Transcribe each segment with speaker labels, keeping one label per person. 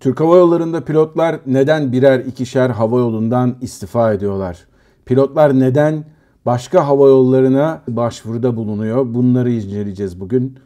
Speaker 1: Türk Hava Yolları'nda pilotlar neden birer ikişer hava yolundan istifa ediyorlar? Pilotlar neden başka hava yollarına başvuruda bulunuyor? Bunları inceleyeceğiz bugün.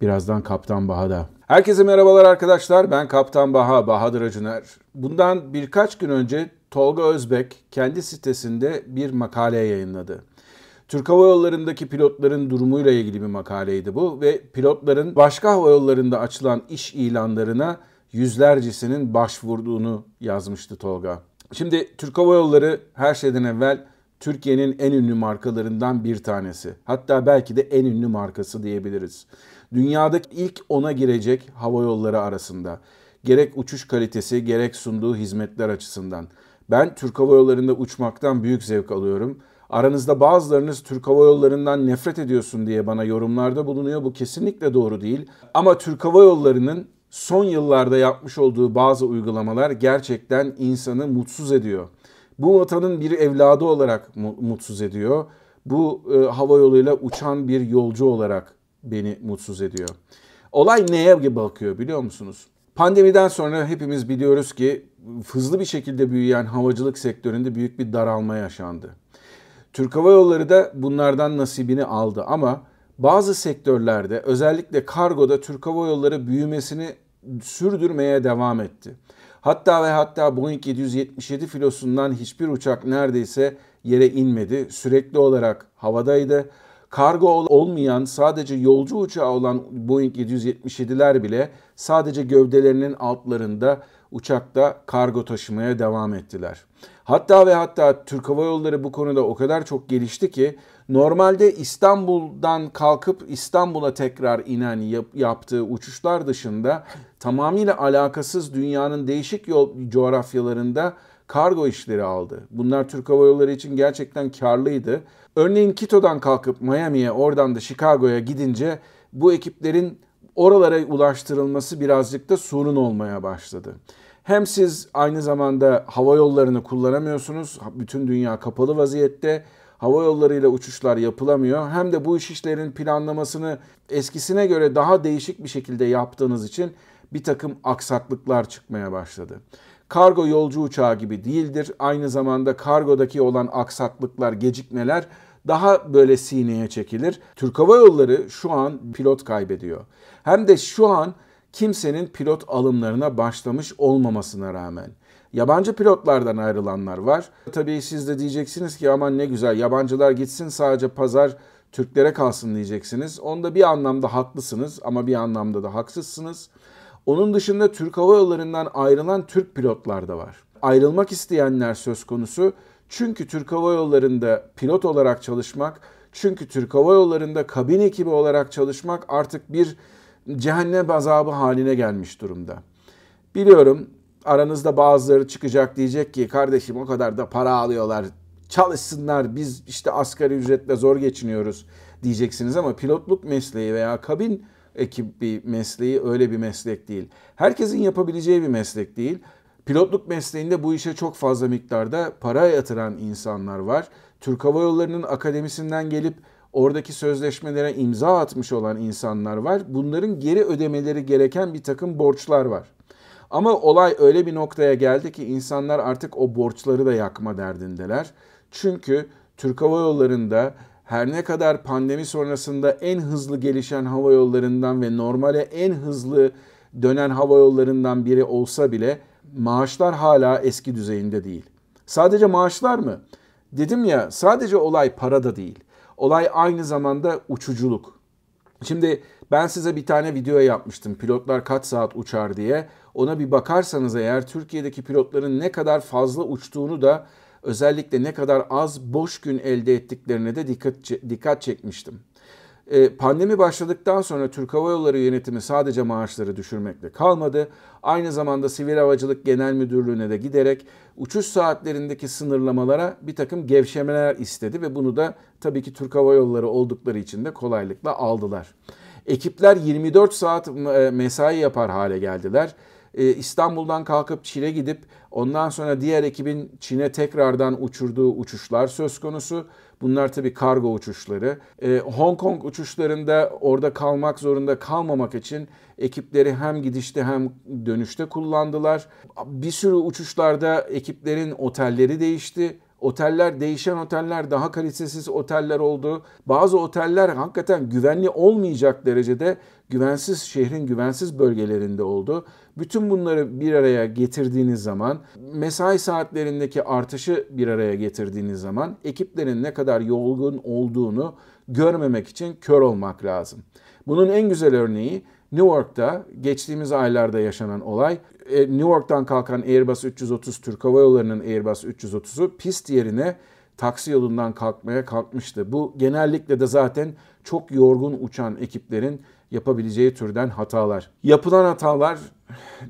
Speaker 1: Birazdan Kaptan Baha'da. Herkese merhabalar arkadaşlar. Ben Kaptan Baha, Bahadır Acuner. Bundan birkaç gün önce Tolga Özbek kendi sitesinde bir makale yayınladı. Türk Hava Yolları'ndaki pilotların durumuyla ilgili bir makaleydi bu ve pilotların başka hava yollarında açılan iş ilanlarına yüzlercesinin başvurduğunu yazmıştı Tolga. Şimdi Türk Hava Yolları her şeyden evvel Türkiye'nin en ünlü markalarından bir tanesi. Hatta belki de en ünlü markası diyebiliriz. Dünyadaki ilk ona girecek hava yolları arasında. Gerek uçuş kalitesi gerek sunduğu hizmetler açısından. Ben Türk Hava Yolları'nda uçmaktan büyük zevk alıyorum. Aranızda bazılarınız Türk Hava Yolları'ndan nefret ediyorsun diye bana yorumlarda bulunuyor. Bu kesinlikle doğru değil. Ama Türk Hava Yolları'nın son yıllarda yapmış olduğu bazı uygulamalar gerçekten insanı mutsuz ediyor. Bu vatanın bir evladı olarak mutsuz ediyor. Bu e, hava yoluyla uçan bir yolcu olarak beni mutsuz ediyor. Olay neye bakıyor biliyor musunuz? Pandemiden sonra hepimiz biliyoruz ki hızlı bir şekilde büyüyen havacılık sektöründe büyük bir daralma yaşandı. Türk Hava Yolları da bunlardan nasibini aldı ama bazı sektörlerde özellikle kargoda Türk Hava Yolları büyümesini sürdürmeye devam etti. Hatta ve hatta Boeing 777 filosundan hiçbir uçak neredeyse yere inmedi. Sürekli olarak havadaydı. Kargo olmayan sadece yolcu uçağı olan Boeing 777'ler bile sadece gövdelerinin altlarında uçakta kargo taşımaya devam ettiler. Hatta ve hatta Türk Hava Yolları bu konuda o kadar çok gelişti ki normalde İstanbul'dan kalkıp İstanbul'a tekrar inen yap, yaptığı uçuşlar dışında tamamıyla alakasız dünyanın değişik yol coğrafyalarında kargo işleri aldı. Bunlar Türk Hava Yolları için gerçekten karlıydı. Örneğin Quito'dan kalkıp Miami'ye oradan da Chicago'ya gidince bu ekiplerin oralara ulaştırılması birazcık da sorun olmaya başladı. Hem siz aynı zamanda hava yollarını kullanamıyorsunuz. Bütün dünya kapalı vaziyette. Hava yollarıyla uçuşlar yapılamıyor. Hem de bu iş işlerin planlamasını eskisine göre daha değişik bir şekilde yaptığınız için bir takım aksaklıklar çıkmaya başladı. Kargo yolcu uçağı gibi değildir. Aynı zamanda kargodaki olan aksaklıklar, gecikmeler daha böyle sineye çekilir. Türk Hava Yolları şu an pilot kaybediyor. Hem de şu an kimsenin pilot alımlarına başlamış olmamasına rağmen. Yabancı pilotlardan ayrılanlar var. Tabii siz de diyeceksiniz ki aman ne güzel yabancılar gitsin sadece pazar Türklere kalsın diyeceksiniz. Onda bir anlamda haklısınız ama bir anlamda da haksızsınız. Onun dışında Türk Hava Yolları'ndan ayrılan Türk pilotlar da var. Ayrılmak isteyenler söz konusu. Çünkü Türk Hava Yolları'nda pilot olarak çalışmak, çünkü Türk Hava Yolları'nda kabin ekibi olarak çalışmak artık bir cehennem azabı haline gelmiş durumda. Biliyorum aranızda bazıları çıkacak diyecek ki kardeşim o kadar da para alıyorlar çalışsınlar biz işte asgari ücretle zor geçiniyoruz diyeceksiniz ama pilotluk mesleği veya kabin ekibi mesleği öyle bir meslek değil. Herkesin yapabileceği bir meslek değil. Pilotluk mesleğinde bu işe çok fazla miktarda para yatıran insanlar var. Türk Hava Yolları'nın akademisinden gelip oradaki sözleşmelere imza atmış olan insanlar var. Bunların geri ödemeleri gereken bir takım borçlar var. Ama olay öyle bir noktaya geldi ki insanlar artık o borçları da yakma derdindeler. Çünkü Türk Hava Yolları'nda her ne kadar pandemi sonrasında en hızlı gelişen hava yollarından ve normale en hızlı dönen hava yollarından biri olsa bile maaşlar hala eski düzeyinde değil. Sadece maaşlar mı? Dedim ya sadece olay para da değil. Olay aynı zamanda uçuculuk. Şimdi ben size bir tane video yapmıştım. Pilotlar kaç saat uçar diye. Ona bir bakarsanız eğer Türkiye'deki pilotların ne kadar fazla uçtuğunu da özellikle ne kadar az boş gün elde ettiklerine de dikkat, dikkat çekmiştim. E, pandemi başladıktan sonra Türk Hava Yolları yönetimi sadece maaşları düşürmekle kalmadı. Aynı zamanda Sivil Havacılık Genel Müdürlüğü'ne de giderek uçuş saatlerindeki sınırlamalara bir takım gevşemeler istedi ve bunu da tabii ki Türk Hava Yolları oldukları için de kolaylıkla aldılar. Ekipler 24 saat e, mesai yapar hale geldiler. e, İstanbul'dan kalkıp Çin'e gidip ondan sonra diğer ekibin Çin'e tekrardan uçurduğu uçuşlar söz konusu. Bunlar tabii kargo uçuşları. E, Hong Kong uçuşlarında orada kalmak zorunda kalmamak için ekipleri hem gidişte hem dönüşte kullandılar. Bir sürü uçuşlarda ekiplerin otelleri değişti. Oteller değişen oteller daha kalitesiz oteller oldu. Bazı oteller hakikaten güvenli olmayacak derecede güvensiz şehrin güvensiz bölgelerinde oldu. Bütün bunları bir araya getirdiğiniz zaman mesai saatlerindeki artışı bir araya getirdiğiniz zaman ekiplerin ne kadar yorgun olduğunu görmemek için kör olmak lazım. Bunun en güzel örneği Newark'ta geçtiğimiz aylarda yaşanan olay New York'tan kalkan Airbus 330 Türk Hava Yolları'nın Airbus 330'u pist yerine taksi yolundan kalkmaya kalkmıştı. Bu genellikle de zaten çok yorgun uçan ekiplerin yapabileceği türden hatalar. Yapılan hatalar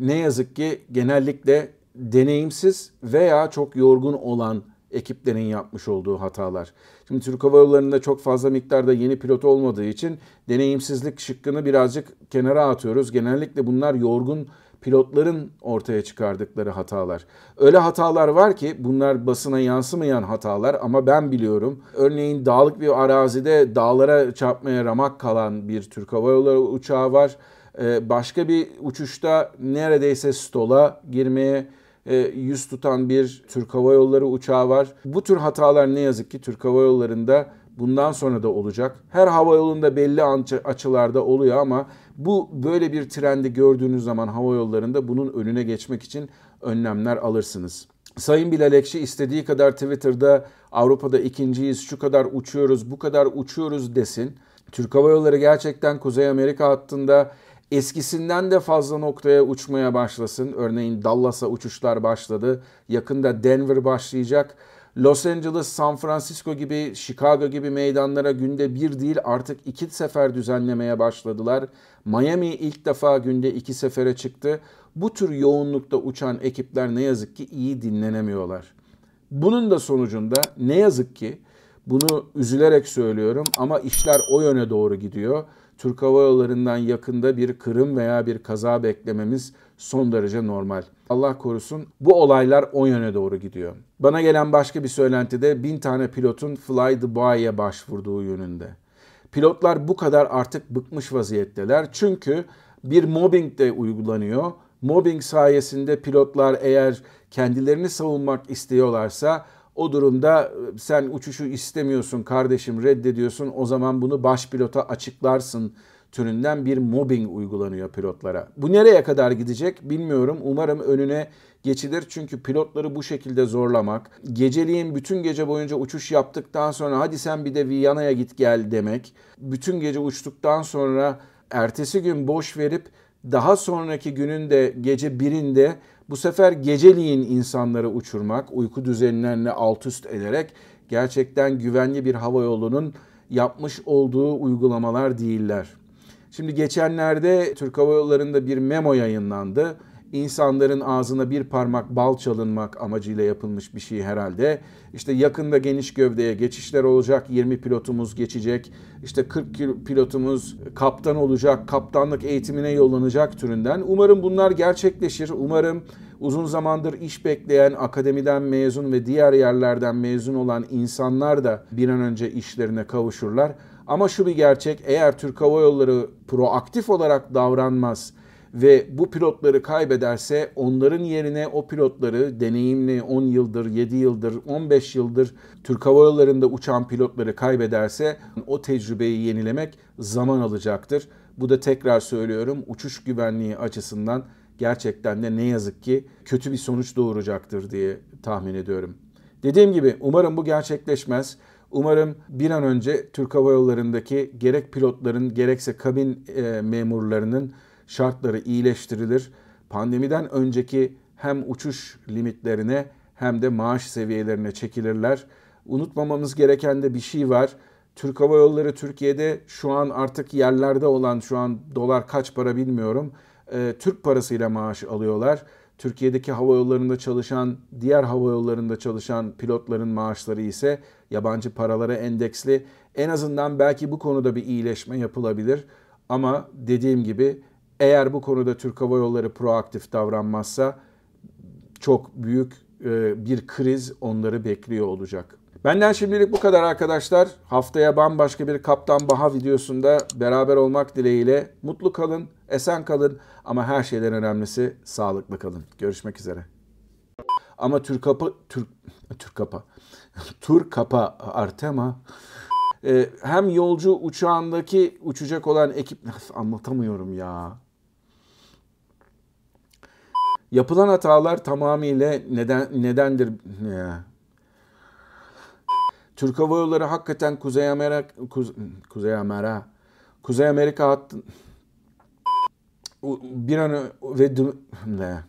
Speaker 1: ne yazık ki genellikle deneyimsiz veya çok yorgun olan ekiplerin yapmış olduğu hatalar. Şimdi Türk Hava Yolları'nda çok fazla miktarda yeni pilot olmadığı için deneyimsizlik şıkkını birazcık kenara atıyoruz. Genellikle bunlar yorgun pilotların ortaya çıkardıkları hatalar. Öyle hatalar var ki bunlar basına yansımayan hatalar ama ben biliyorum. Örneğin dağlık bir arazide dağlara çarpmaya ramak kalan bir Türk Hava Yolları uçağı var. Ee, başka bir uçuşta neredeyse stola girmeye e, yüz tutan bir Türk Hava Yolları uçağı var. Bu tür hatalar ne yazık ki Türk Hava Yolları'nda bundan sonra da olacak. Her hava yolunda belli açılarda oluyor ama bu böyle bir trendi gördüğünüz zaman hava yollarında bunun önüne geçmek için önlemler alırsınız. Sayın Bilal Ekşi istediği kadar Twitter'da Avrupa'da ikinciyiz, şu kadar uçuyoruz, bu kadar uçuyoruz desin. Türk Hava Yolları gerçekten Kuzey Amerika hattında eskisinden de fazla noktaya uçmaya başlasın. Örneğin Dallas'a uçuşlar başladı. Yakında Denver başlayacak. Los Angeles, San Francisco gibi, Chicago gibi meydanlara günde bir değil artık iki sefer düzenlemeye başladılar. Miami ilk defa günde iki sefere çıktı. Bu tür yoğunlukta uçan ekipler ne yazık ki iyi dinlenemiyorlar. Bunun da sonucunda ne yazık ki bunu üzülerek söylüyorum ama işler o yöne doğru gidiyor. Türk Hava Yolları'ndan yakında bir kırım veya bir kaza beklememiz son derece normal. Allah korusun bu olaylar o yöne doğru gidiyor. Bana gelen başka bir söylenti de bin tane pilotun Fly Dubai'ye başvurduğu yönünde. Pilotlar bu kadar artık bıkmış vaziyetteler. Çünkü bir mobbing de uygulanıyor. Mobbing sayesinde pilotlar eğer kendilerini savunmak istiyorlarsa o durumda e, sen uçuşu istemiyorsun kardeşim reddediyorsun o zaman bunu baş pilota açıklarsın türünden bir mobbing uygulanıyor pilotlara. Bu nereye kadar gidecek bilmiyorum. Umarım önüne geçilir çünkü pilotları bu şekilde zorlamak, geceliğin bütün gece boyunca uçuş yaptıktan sonra hadi sen bir de Viyana'ya git gel demek, bütün gece uçtuktan sonra ertesi gün boş verip daha sonraki günün de gece birinde bu sefer geceliğin insanları uçurmak, uyku düzenlerini alt üst ederek gerçekten güvenli bir hava yolunun yapmış olduğu uygulamalar değiller. Şimdi geçenlerde Türk Hava Yolları'nda bir memo yayınlandı. İnsanların ağzına bir parmak bal çalınmak amacıyla yapılmış bir şey herhalde. İşte yakında geniş gövdeye geçişler olacak. 20 pilotumuz geçecek. İşte 40 pilotumuz kaptan olacak. Kaptanlık eğitimine yollanacak türünden. Umarım bunlar gerçekleşir. Umarım uzun zamandır iş bekleyen akademiden mezun ve diğer yerlerden mezun olan insanlar da bir an önce işlerine kavuşurlar. Ama şu bir gerçek eğer Türk Hava Yolları proaktif olarak davranmaz ve bu pilotları kaybederse onların yerine o pilotları deneyimli 10 yıldır, 7 yıldır, 15 yıldır Türk Hava Yolları'nda uçan pilotları kaybederse o tecrübeyi yenilemek zaman alacaktır. Bu da tekrar söylüyorum uçuş güvenliği açısından gerçekten de ne yazık ki kötü bir sonuç doğuracaktır diye tahmin ediyorum. Dediğim gibi umarım bu gerçekleşmez. Umarım bir an önce Türk Hava Yolları'ndaki gerek pilotların gerekse kabin e, memurlarının şartları iyileştirilir. Pandemiden önceki hem uçuş limitlerine hem de maaş seviyelerine çekilirler. Unutmamamız gereken de bir şey var. Türk Hava Yolları Türkiye'de şu an artık yerlerde olan şu an dolar kaç para bilmiyorum. E, Türk parasıyla maaş alıyorlar. Türkiye'deki hava yollarında çalışan, diğer hava yollarında çalışan pilotların maaşları ise yabancı paralara endeksli. En azından belki bu konuda bir iyileşme yapılabilir. Ama dediğim gibi Eğer bu konuda Türk Hava Yolları proaktif davranmazsa çok büyük e, bir kriz onları bekliyor olacak. Benden şimdilik bu kadar arkadaşlar. Haftaya bambaşka bir Kaptan Baha videosunda beraber olmak dileğiyle mutlu kalın, esen kalın ama her şeyden önemlisi sağlıklı kalın. Görüşmek üzere. Ama Türk Kapı Türk Türk Kapa Tur Kapa Artema e, hem yolcu uçağındaki uçacak olan ekip anlatamıyorum ya. Yapılan hatalar tamamıyla neden nedendir. Türk Hava Yolları hakikaten Kuzey Amerika Kuze, Kuzey Amerika Kuzey Amerika hattı bir an ve ne